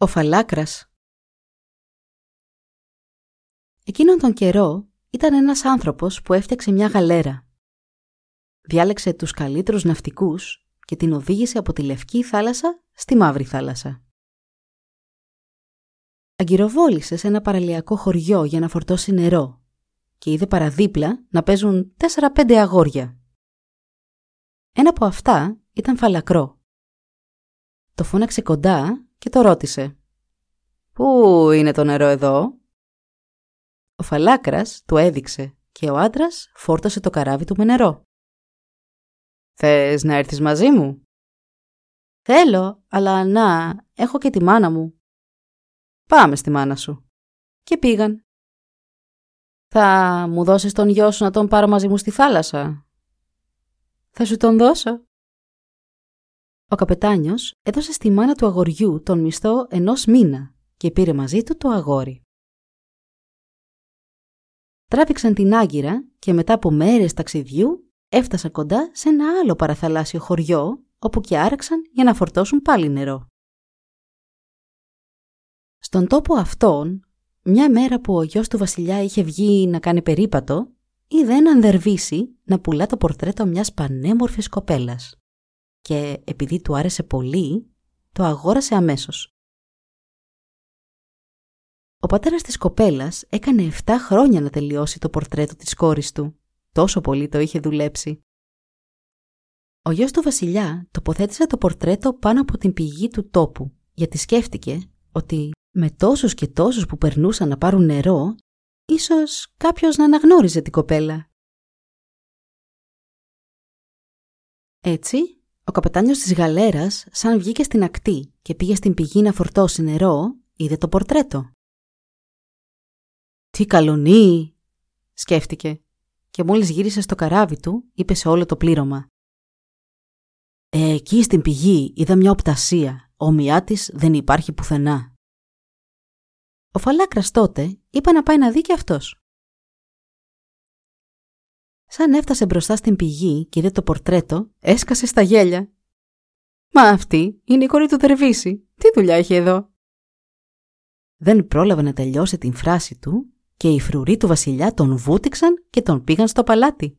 Ο Φαλάκρας Εκείνον τον καιρό ήταν ένας άνθρωπος που έφτιαξε μια γαλέρα. Διάλεξε τους καλύτερους ναυτικούς και την οδήγησε από τη Λευκή θάλασσα στη Μαύρη θάλασσα. Αγκυροβόλησε σε ένα παραλιακό χωριό για να φορτώσει νερό και είδε παραδίπλα να παίζουν τέσσερα-πέντε αγόρια. Ένα από αυτά ήταν φαλακρό. Το φώναξε κοντά και το ρώτησε. «Πού είναι το νερό εδώ» Ο φαλάκρας του έδειξε και ο άντρας φόρτωσε το καράβι του με νερό. «Θες να έρθεις μαζί μου» «Θέλω, αλλά να, έχω και τη μάνα μου». «Πάμε στη μάνα σου». Και πήγαν. «Θα μου δώσεις τον γιο σου να τον πάρω μαζί μου στη θάλασσα» «Θα σου τον δώσω» Ο καπετάνιος έδωσε στη μάνα του αγοριού τον μισθό ενός μήνα και πήρε μαζί του το αγόρι. Τράβηξαν την Άγκυρα και μετά από μέρες ταξιδιού έφτασαν κοντά σε ένα άλλο παραθαλάσσιο χωριό όπου και άραξαν για να φορτώσουν πάλι νερό. Στον τόπο αυτόν, μια μέρα που ο γιος του βασιλιά είχε βγει να κάνει περίπατο, είδε έναν δερβίση να πουλά το πορτρέτο μιας πανέμορφης κοπέλας και επειδή του άρεσε πολύ, το αγόρασε αμέσως. Ο πατέρας της κοπέλας έκανε 7 χρόνια να τελειώσει το πορτρέτο της κόρης του. Τόσο πολύ το είχε δουλέψει. Ο γιος του βασιλιά τοποθέτησε το πορτρέτο πάνω από την πηγή του τόπου, γιατί σκέφτηκε ότι με τόσους και τόσους που περνούσαν να πάρουν νερό, ίσως κάποιος να αναγνώριζε την κοπέλα. Έτσι, ο καπετάνιος της γαλέρας, σαν βγήκε στην ακτή και πήγε στην πηγή να φορτώσει νερό, είδε το πορτρέτο. «Τι καλονί!» σκέφτηκε και μόλις γύρισε στο καράβι του, είπε σε όλο το πλήρωμα. «Ε, εκεί στην πηγή είδα μια οπτασία, όμοιά της δεν υπάρχει πουθενά». Ο Φαλάκρας τότε είπε να πάει να δει και αυτός. Σαν έφτασε μπροστά στην πηγή και είδε το πορτρέτο, έσκασε στα γέλια. «Μα αυτή είναι η κόρη του Τερβίση. Τι δουλειά έχει εδώ» Δεν πρόλαβε να τελειώσει την φράση του και οι φρουροί του βασιλιά τον βούτυξαν και τον πήγαν στο παλάτι.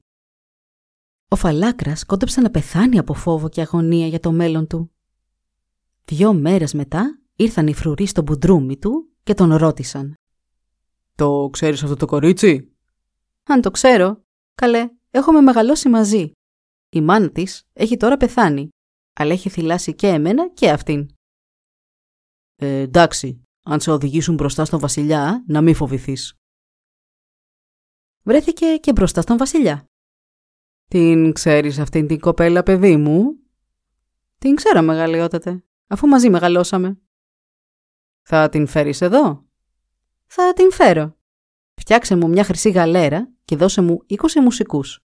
Ο Φαλάκρας κόντεψε να πεθάνει από φόβο και αγωνία για το μέλλον του. Δυο μέρες μετά ήρθαν οι φρουροί στο μπουντρούμι του και τον ρώτησαν. «Το ξέρεις αυτό το κορίτσι» «Αν το ξέρω, καλέ, έχουμε μεγαλώσει μαζί. Η μάνα της έχει τώρα πεθάνει, αλλά έχει θυλάσει και εμένα και αυτήν». «Ε, εντάξει, αν σε οδηγήσουν μπροστά στον βασιλιά, να μην φοβηθείς» βρέθηκε και μπροστά στον βασιλιά. «Την ξέρεις αυτήν την κοπέλα, παιδί μου» «Την ξέρω, μεγαλειότατε, αφού μαζί μεγαλώσαμε». «Θα την φέρεις εδώ» «Θα την φέρω». «Φτιάξε μου μια χρυσή γαλέρα και δώσε μου 20 μουσικούς.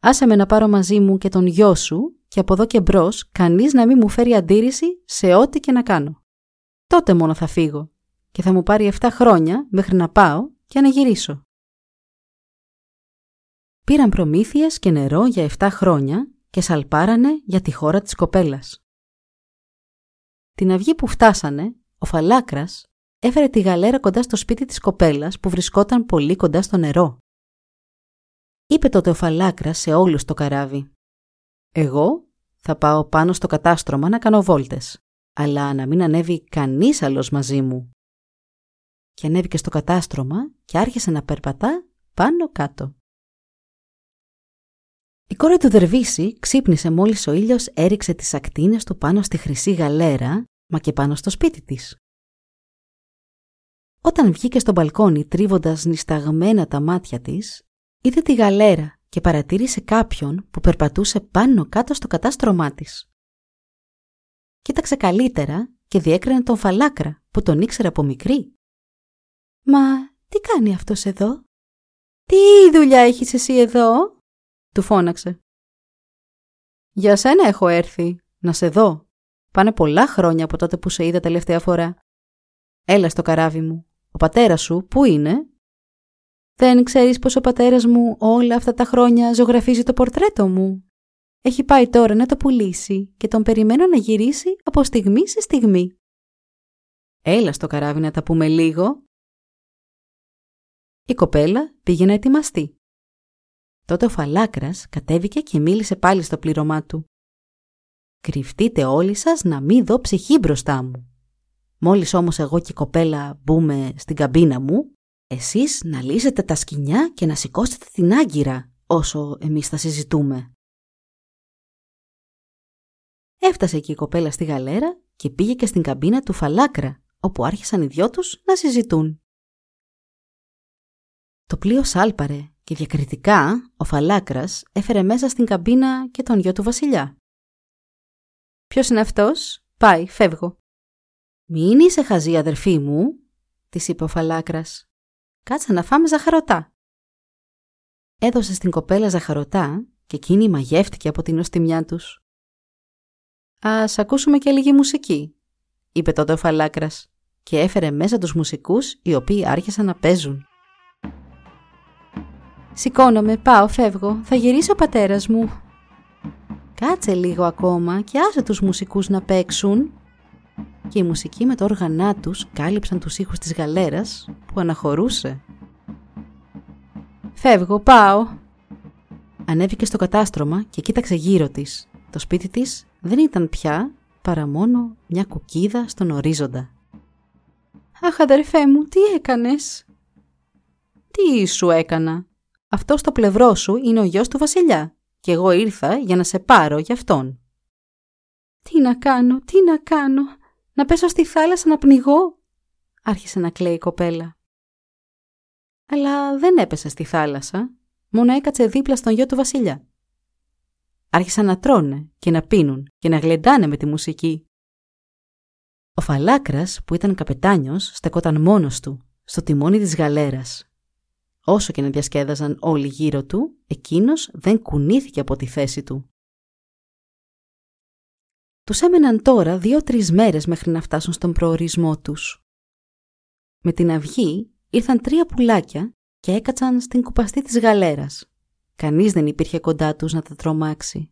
Άσε με να πάρω μαζί μου και τον γιο σου και από εδώ και μπρος κανείς να μην μου φέρει αντίρρηση σε ό,τι και να κάνω. Τότε μόνο θα φύγω και θα μου πάρει 7 χρόνια μέχρι να πάω και να γυρίσω. Πήραν προμήθειες και νερό για 7 χρόνια και σαλπάρανε για τη χώρα της κοπέλας. Την αυγή που φτάσανε, ο Φαλάκρας έφερε τη γαλέρα κοντά στο σπίτι της κοπέλας που βρισκόταν πολύ κοντά στο νερό. Είπε τότε ο Φαλάκρας σε όλους το καράβι. «Εγώ θα πάω πάνω στο κατάστρωμα να κάνω βόλτες, αλλά να μην ανέβει κανείς άλλος μαζί μου». Και ανέβηκε στο κατάστρωμα και άρχισε να περπατά πάνω κάτω. Η κόρη του Δερβίση ξύπνησε μόλις ο ήλιος έριξε τις ακτίνες του πάνω στη χρυσή γαλέρα, μα και πάνω στο σπίτι της. Όταν βγήκε στο μπαλκόνι τρίβοντας νησταγμένα τα μάτια της, είδε τη γαλέρα και παρατήρησε κάποιον που περπατούσε πάνω κάτω στο κατάστρωμά της. Κοίταξε καλύτερα και διέκρινε τον φαλάκρα που τον ήξερε από μικρή. «Μα τι κάνει αυτός εδώ» «Τι δουλειά έχεις εσύ εδώ» του φώναξε. «Για σένα έχω έρθει, να σε δω. Πάνε πολλά χρόνια από τότε που σε είδα τελευταία φορά. Έλα στο καράβι μου. Ο πατέρας σου πού είναι» «Δεν ξέρεις πως ο πατέρας μου όλα αυτά τα χρόνια ζωγραφίζει το πορτρέτο μου» Έχει πάει τώρα να το πουλήσει και τον περιμένω να γυρίσει από στιγμή σε στιγμή. Έλα στο καράβι να τα πούμε λίγο. Η κοπέλα πήγε να ετοιμαστεί. Τότε ο Φαλάκρας κατέβηκε και μίλησε πάλι στο πλήρωμά του. «Κρυφτείτε όλοι σας να μην δω ψυχή μπροστά μου. Μόλις όμως εγώ και η κοπέλα μπούμε στην καμπίνα μου, εσείς να λύσετε τα σκοινιά και να σηκώσετε την άγκυρα όσο εμείς θα συζητούμε». Έφτασε και η κοπέλα στη γαλέρα και πήγε και στην καμπίνα του Φαλάκρα, όπου άρχισαν οι δυο τους να συζητούν. Το πλοίο σάλπαρε και διακριτικά ο Φαλάκρας έφερε μέσα στην καμπίνα και τον γιο του βασιλιά. «Ποιος είναι αυτός» «Πάει, φεύγω». «Μην είσαι χαζή αδερφή μου», της είπε ο Φαλάκρας. «Κάτσε να φάμε ζαχαρωτά». Έδωσε στην κοπέλα ζαχαρωτά και εκείνη μαγεύτηκε από την νοστιμιά τους. «Ας ακούσουμε και λίγη μουσική», είπε τότε ο Φαλάκρας και έφερε μέσα τους μουσικούς οι οποίοι άρχισαν να παίζουν. «Σηκώνομαι, πάω, φεύγω, θα γυρίσει ο πατέρας μου». «Κάτσε λίγο ακόμα και άσε τους μουσικούς να παίξουν». Και οι μουσικοί με το όργανά τους κάλυψαν τους ήχους της γαλέρας που αναχωρούσε. «Φεύγω, πάω». Ανέβηκε στο κατάστρωμα και κοίταξε γύρω της. Το σπίτι της δεν ήταν πια παρά μόνο μια κουκίδα στον ορίζοντα. «Αχ, αδερφέ μου, τι έκανες» «Τι σου έκανα» «Αυτό στο πλευρό σου είναι ο γιος του βασιλιά και εγώ ήρθα για να σε πάρω γι' αυτόν». «Τι να κάνω, τι να κάνω, να πέσω στη θάλασσα να πνιγώ» άρχισε να κλαίει η κοπέλα. Αλλά δεν έπεσε στη θάλασσα, μόνο έκατσε δίπλα στον γιο του βασιλιά άρχισαν να τρώνε και να πίνουν και να γλεντάνε με τη μουσική. Ο Φαλάκρας που ήταν καπετάνιος στεκόταν μόνος του στο τιμόνι της γαλέρας. Όσο και να διασκέδαζαν όλοι γύρω του, εκείνος δεν κουνήθηκε από τη θέση του. Τους έμεναν τώρα δύο-τρεις μέρες μέχρι να φτάσουν στον προορισμό τους. Με την αυγή ήρθαν τρία πουλάκια και έκατσαν στην κουπαστή της γαλέρας. Κανείς δεν υπήρχε κοντά τους να τα τρομάξει.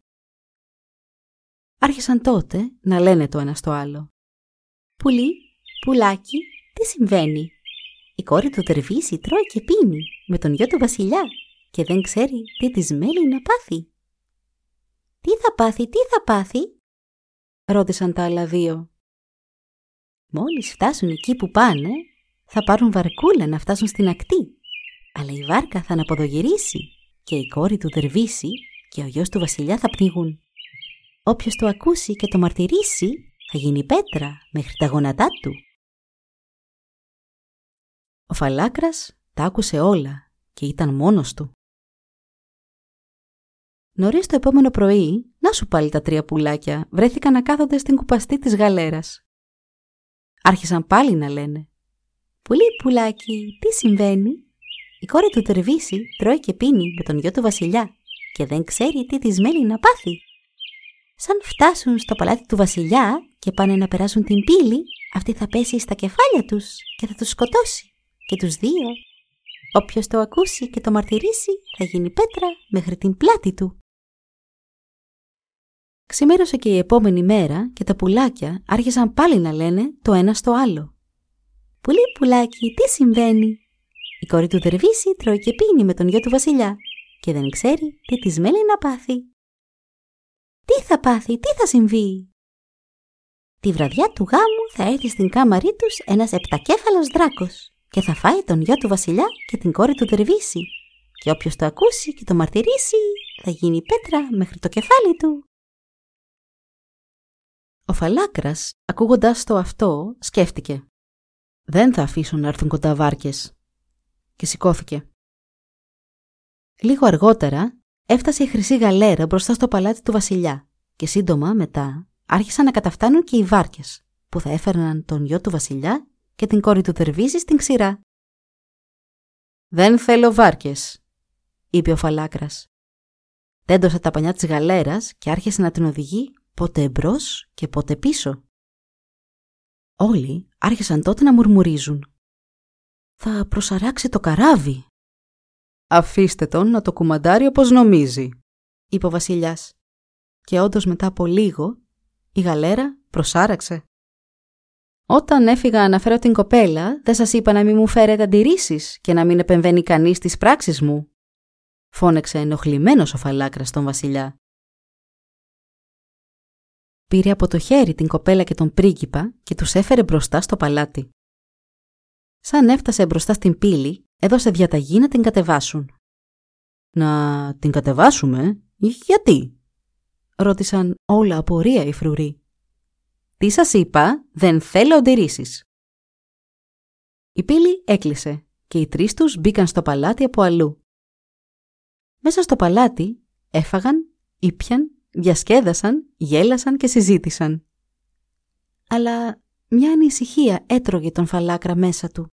Άρχισαν τότε να λένε το ένα στο άλλο. «Πουλί, πουλάκι, τι συμβαίνει» Η κόρη του τερβίσει τρώει και πίνει με τον γιο του βασιλιά και δεν ξέρει τι της μέλει να πάθει. «Τι θα πάθει, τι θα πάθει» ρώτησαν τα άλλα δύο. Μόλις φτάσουν εκεί που πάνε, θα πάρουν βαρκούλα να φτάσουν στην ακτή. Αλλά η βάρκα θα αναποδογυρίσει και η κόρη του Δερβίση και ο γιος του βασιλιά θα πνίγουν. Όποιος το ακούσει και το μαρτυρήσει θα γίνει πέτρα μέχρι τα γόνατά του. Ο Φαλάκρας τα άκουσε όλα και ήταν μόνος του. Νωρίς το επόμενο πρωί, να σου πάλι τα τρία πουλάκια βρέθηκαν να κάθονται στην κουπαστή της γαλέρας. Άρχισαν πάλι να λένε «Πουλί πουλάκι, τι συμβαίνει» Η κόρη του Τερβίση τρώει και πίνει με τον γιο του βασιλιά και δεν ξέρει τι της μένει να πάθει. Σαν φτάσουν στο παλάτι του βασιλιά και πάνε να περάσουν την πύλη, αυτή θα πέσει στα κεφάλια τους και θα τους σκοτώσει. Και τους δύο. Όποιος το ακούσει και το μαρτυρήσει θα γίνει πέτρα μέχρι την πλάτη του. Ξημέρωσε και η επόμενη μέρα και τα πουλάκια άρχισαν πάλι να λένε το ένα στο άλλο. «Πουλί πουλάκι, τι συμβαίνει» Η κόρη του Δερβίση τρώει και πίνει με τον γιο του βασιλιά και δεν ξέρει τι της μένει να πάθει. Τι θα πάθει, τι θα συμβεί; Τη βραδιά του γάμου θα έρθει στην κάμαρή τους ένας επτακέφαλος δράκος και θα φάει τον γιο του βασιλιά και την κόρη του Δερβίση και όποιος το ακούσει και το μαρτυρήσει θα γίνει πέτρα μέχρι το κεφάλι του. Ο Φαλάκρας, ακούγοντας το αυτό, σκέφτηκε. Δεν θα αφήσουν να έρθουν κοντά βάρκες και σηκώθηκε. Λίγο αργότερα έφτασε η χρυσή γαλέρα μπροστά στο παλάτι του βασιλιά και σύντομα μετά άρχισαν να καταφτάνουν και οι βάρκες που θα έφερναν τον γιο του βασιλιά και την κόρη του Δερβίση στην ξηρά. «Δεν θέλω βάρκες», είπε ο Φαλάκρας. Τέντωσε τα πανιά της γαλέρας και άρχισε να την οδηγεί πότε εμπρός και πότε πίσω. Όλοι άρχισαν τότε να μουρμουρίζουν. «Θα προσαράξει το καράβι», «Αφήστε τον να το κουμαντάρει όπως νομίζει», είπε ο βασιλιάς. Και όντως μετά από λίγο η γαλέρα προσάραξε. Όταν έφυγα να φέρω την κοπέλα, δεν σας είπα να μην μου φέρετε αντιρρήσεις και να μην επεμβαίνει κανείς στις πράξεις μου. Φώνεξε ενοχλημένος ο φαλάκρας τον βασιλιά. Πήρε από το χέρι την κοπέλα και τον πρίγκιπα και τους έφερε μπροστά στο παλάτι. Σαν έφτασε μπροστά στην πύλη, έδωσε διαταγή να την κατεβάσουν. «Να την κατεβάσουμε, γιατί» ρώτησαν όλα απορία οι φρουροί. «Τι σας είπα, δεν θέλω αντιρρήσεις». Η πύλη έκλεισε και οι τρεις τους μπήκαν στο παλάτι από αλλού. Μέσα στο παλάτι έφαγαν, ήπιαν, διασκέδασαν, γέλασαν και συζήτησαν. Αλλά μια ανησυχία έτρωγε τον φαλάκρα μέσα του.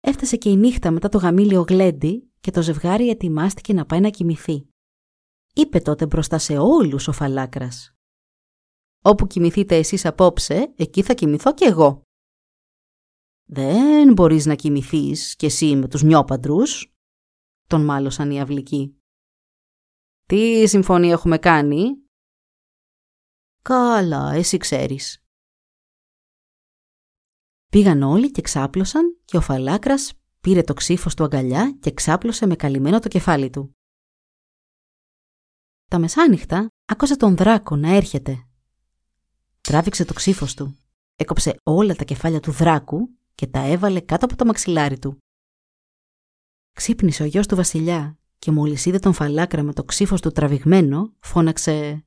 Έφτασε και η νύχτα μετά το γαμήλιο γλέντι και το ζευγάρι ετοιμάστηκε να πάει να κοιμηθεί. Είπε τότε μπροστά σε όλους ο Φαλάκρας. «Όπου κοιμηθείτε εσείς απόψε, εκεί θα κοιμηθώ κι εγώ». «Δεν μπορείς να κοιμηθείς κι εσύ με τους νιόπαντρους», τον μάλωσαν οι αυλικοί. «Τι συμφωνία έχουμε κάνει» «Καλά, εσύ ξέρεις». Πήγαν όλοι και ξάπλωσαν και ο Φαλάκρας πήρε το ξύφος του αγκαλιά και ξάπλωσε με καλυμμένο το κεφάλι του. Τα μεσάνυχτα άκουσε τον δράκο να έρχεται. Τράβηξε το ξύφος του, έκοψε όλα τα κεφάλια του δράκου και τα έβαλε κάτω από το μαξιλάρι του. Ξύπνησε ο γιος του βασιλιά και μόλις είδε τον Φαλάκρα με το ξύφος του τραβηγμένο, φώναξε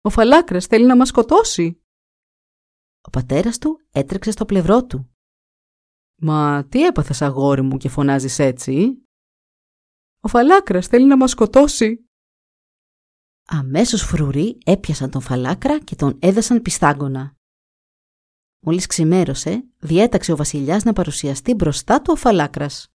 «Ο Φαλάκρας θέλει να μας σκοτώσει!» Ο πατέρας του έτρεξε στο πλευρό του. «Μα τι έπαθες αγόρι μου και φωνάζεις έτσι» «Ο Φαλάκρας θέλει να μας σκοτώσει» Αμέσως φρουροί έπιασαν τον Φαλάκρα και τον έδεσαν πιστάγκωνα. Μόλις ξημέρωσε, διέταξε ο βασιλιάς να παρουσιαστεί μπροστά του ο Φαλάκρας.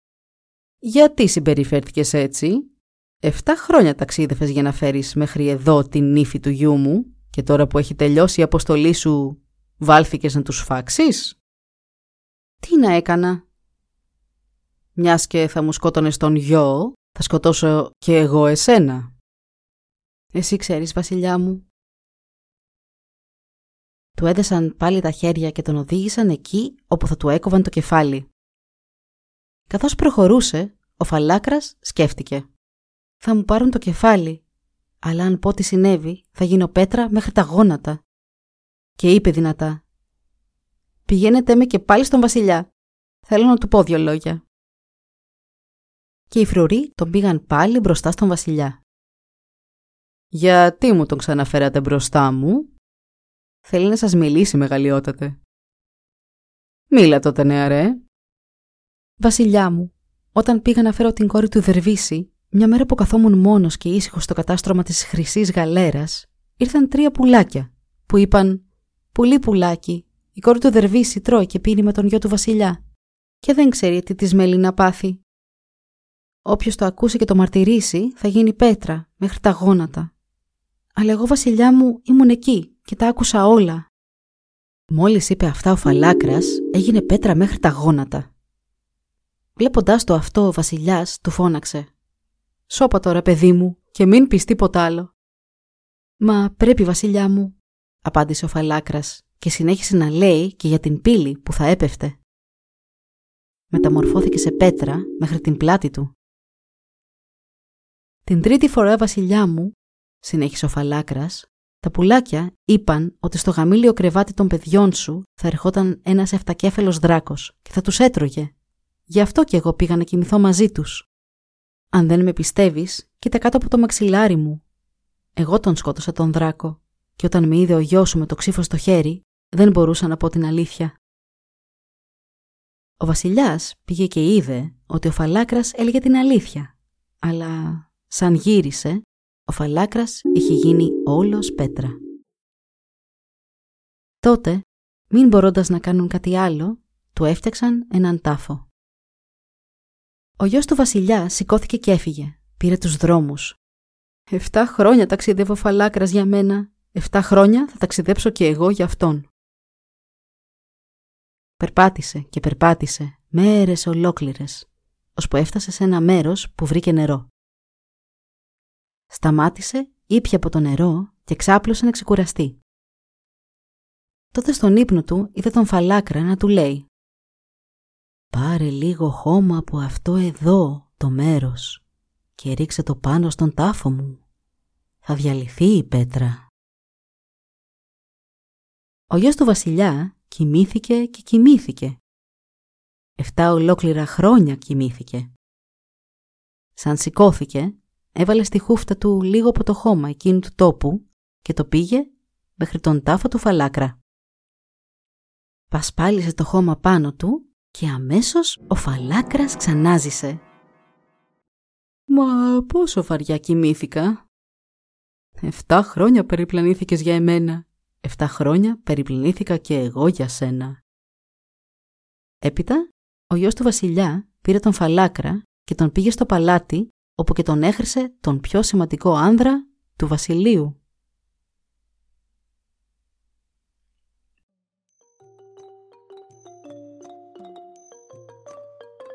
«Γιατί συμπεριφέρθηκες έτσι» Εφτά χρόνια ταξίδευες για να φέρεις μέχρι εδώ την νύφη του γιού μου και τώρα που έχει τελειώσει η αποστολή σου Βάλθηκες να τους φάξεις; Τι να έκανα; Μιας και θα μου σκότωνες τον γιο, θα σκοτώσω και εγώ εσένα. Εσύ ξέρεις, βασιλιά μου. Του έδεσαν πάλι τα χέρια και τον οδήγησαν εκεί όπου θα του έκοβαν το κεφάλι. Καθώς προχωρούσε, ο Φαλάκρας σκέφτηκε. Θα μου πάρουν το κεφάλι, αλλά αν πω τι συνέβη, θα γίνω πέτρα μέχρι τα γόνατα και είπε δυνατά «Πηγαίνετε με και πάλι στον βασιλιά. Θέλω να του πω δύο λόγια». Και οι φρουροί τον πήγαν πάλι μπροστά στον βασιλιά. «Γιατί μου τον ξαναφέρατε μπροστά μου» «Θέλει να σας μιλήσει μεγαλειότατε». «Μίλα τότε νεαρέ». «Βασιλιά μου, όταν πήγα να φέρω την κόρη του Δερβίση, μια μέρα που καθόμουν μόνος και ήσυχος στο κατάστρωμα της χρυσής γαλέρας, ήρθαν τρία πουλάκια που είπαν Πουλί πουλάκι, η κόρη του Δερβίση τρώει και πίνει με τον γιο του Βασιλιά. Και δεν ξέρει τι της μέλει να πάθει. Όποιος το ακούσει και το μαρτυρήσει, θα γίνει πέτρα μέχρι τα γόνατα. Αλλά εγώ, Βασιλιά μου, ήμουν εκεί και τα άκουσα όλα. Μόλις είπε αυτά ο Φαλάκρας, έγινε πέτρα μέχρι τα γόνατα. Βλέποντάς το αυτό, ο Βασιλιάς του φώναξε. Σώπα τώρα, παιδί μου, και μην πεις τίποτα άλλο. Μα πρέπει, Βασιλιά μου, απάντησε ο Φαλάκρας και συνέχισε να λέει και για την πύλη που θα έπεφτε. Μεταμορφώθηκε σε πέτρα μέχρι την πλάτη του. Την τρίτη φορά, βασιλιά μου, συνέχισε ο Φαλάκρας, τα πουλάκια είπαν ότι στο γαμήλιο κρεβάτι των παιδιών σου θα ερχόταν ένας εφτακέφαλος δράκος και θα τους έτρωγε. Γι' αυτό και εγώ πήγα να κοιμηθώ μαζί τους. Αν δεν με πιστεύεις, κοίτα κάτω από το μαξιλάρι μου. Εγώ τον σκότωσα τον δράκο και όταν με είδε ο γιος σου με το ξύφο στο χέρι, δεν μπορούσα να πω την αλήθεια. Ο βασιλιάς πήγε και είδε ότι ο Φαλάκρας έλεγε την αλήθεια, αλλά σαν γύρισε, ο Φαλάκρας είχε γίνει όλος πέτρα. Τότε μην μπορώντας να κάνουν κάτι άλλο, του έφτιαξαν έναν τάφο. Ο γιος του βασιλιά σηκώθηκε και έφυγε. Πήρε τους δρόμους. «Εφτά χρόνια ταξιδεύω φαλάκρας για μένα. Εφτά χρόνια θα ταξιδέψω και εγώ για αυτόν». Περπάτησε και περπάτησε μέρες ολόκληρες, ώσπου έφτασε σε ένα μέρος που βρήκε νερό. Σταμάτησε, ήπια από το νερό και ξάπλωσε να ξεκουραστεί. Τότε στον ύπνο του είδε τον φαλάκρα να του λέει «Πάρε λίγο χώμα από αυτό εδώ το μέρος και ρίξε το πάνω στον τάφο μου. Θα διαλυθεί η πέτρα». Ο γιος του βασιλιά κοιμήθηκε και κοιμήθηκε. Εφτά ολόκληρα χρόνια κοιμήθηκε. Σαν σηκώθηκε, έβαλε στη χούφτα του λίγο από το χώμα εκείνου του τόπου και το πήγε μέχρι τον τάφο του φαλάκρα. Πασπάλισε το χώμα πάνω του και αμέσως ο φαλάκρας ξανάζησε. «Μα πόσο βαριά κοιμήθηκα» «Εφτά χρόνια περιπλανήθηκες για εμένα. Εφτά χρόνια περιπλανήθηκα και εγώ για σένα». Έπειτα, ο γιος του βασιλιά πήρε τον φαλάκρα και τον πήγε στο παλάτι όπου και τον έχρισε τον πιο σημαντικό άνδρα του βασιλείου.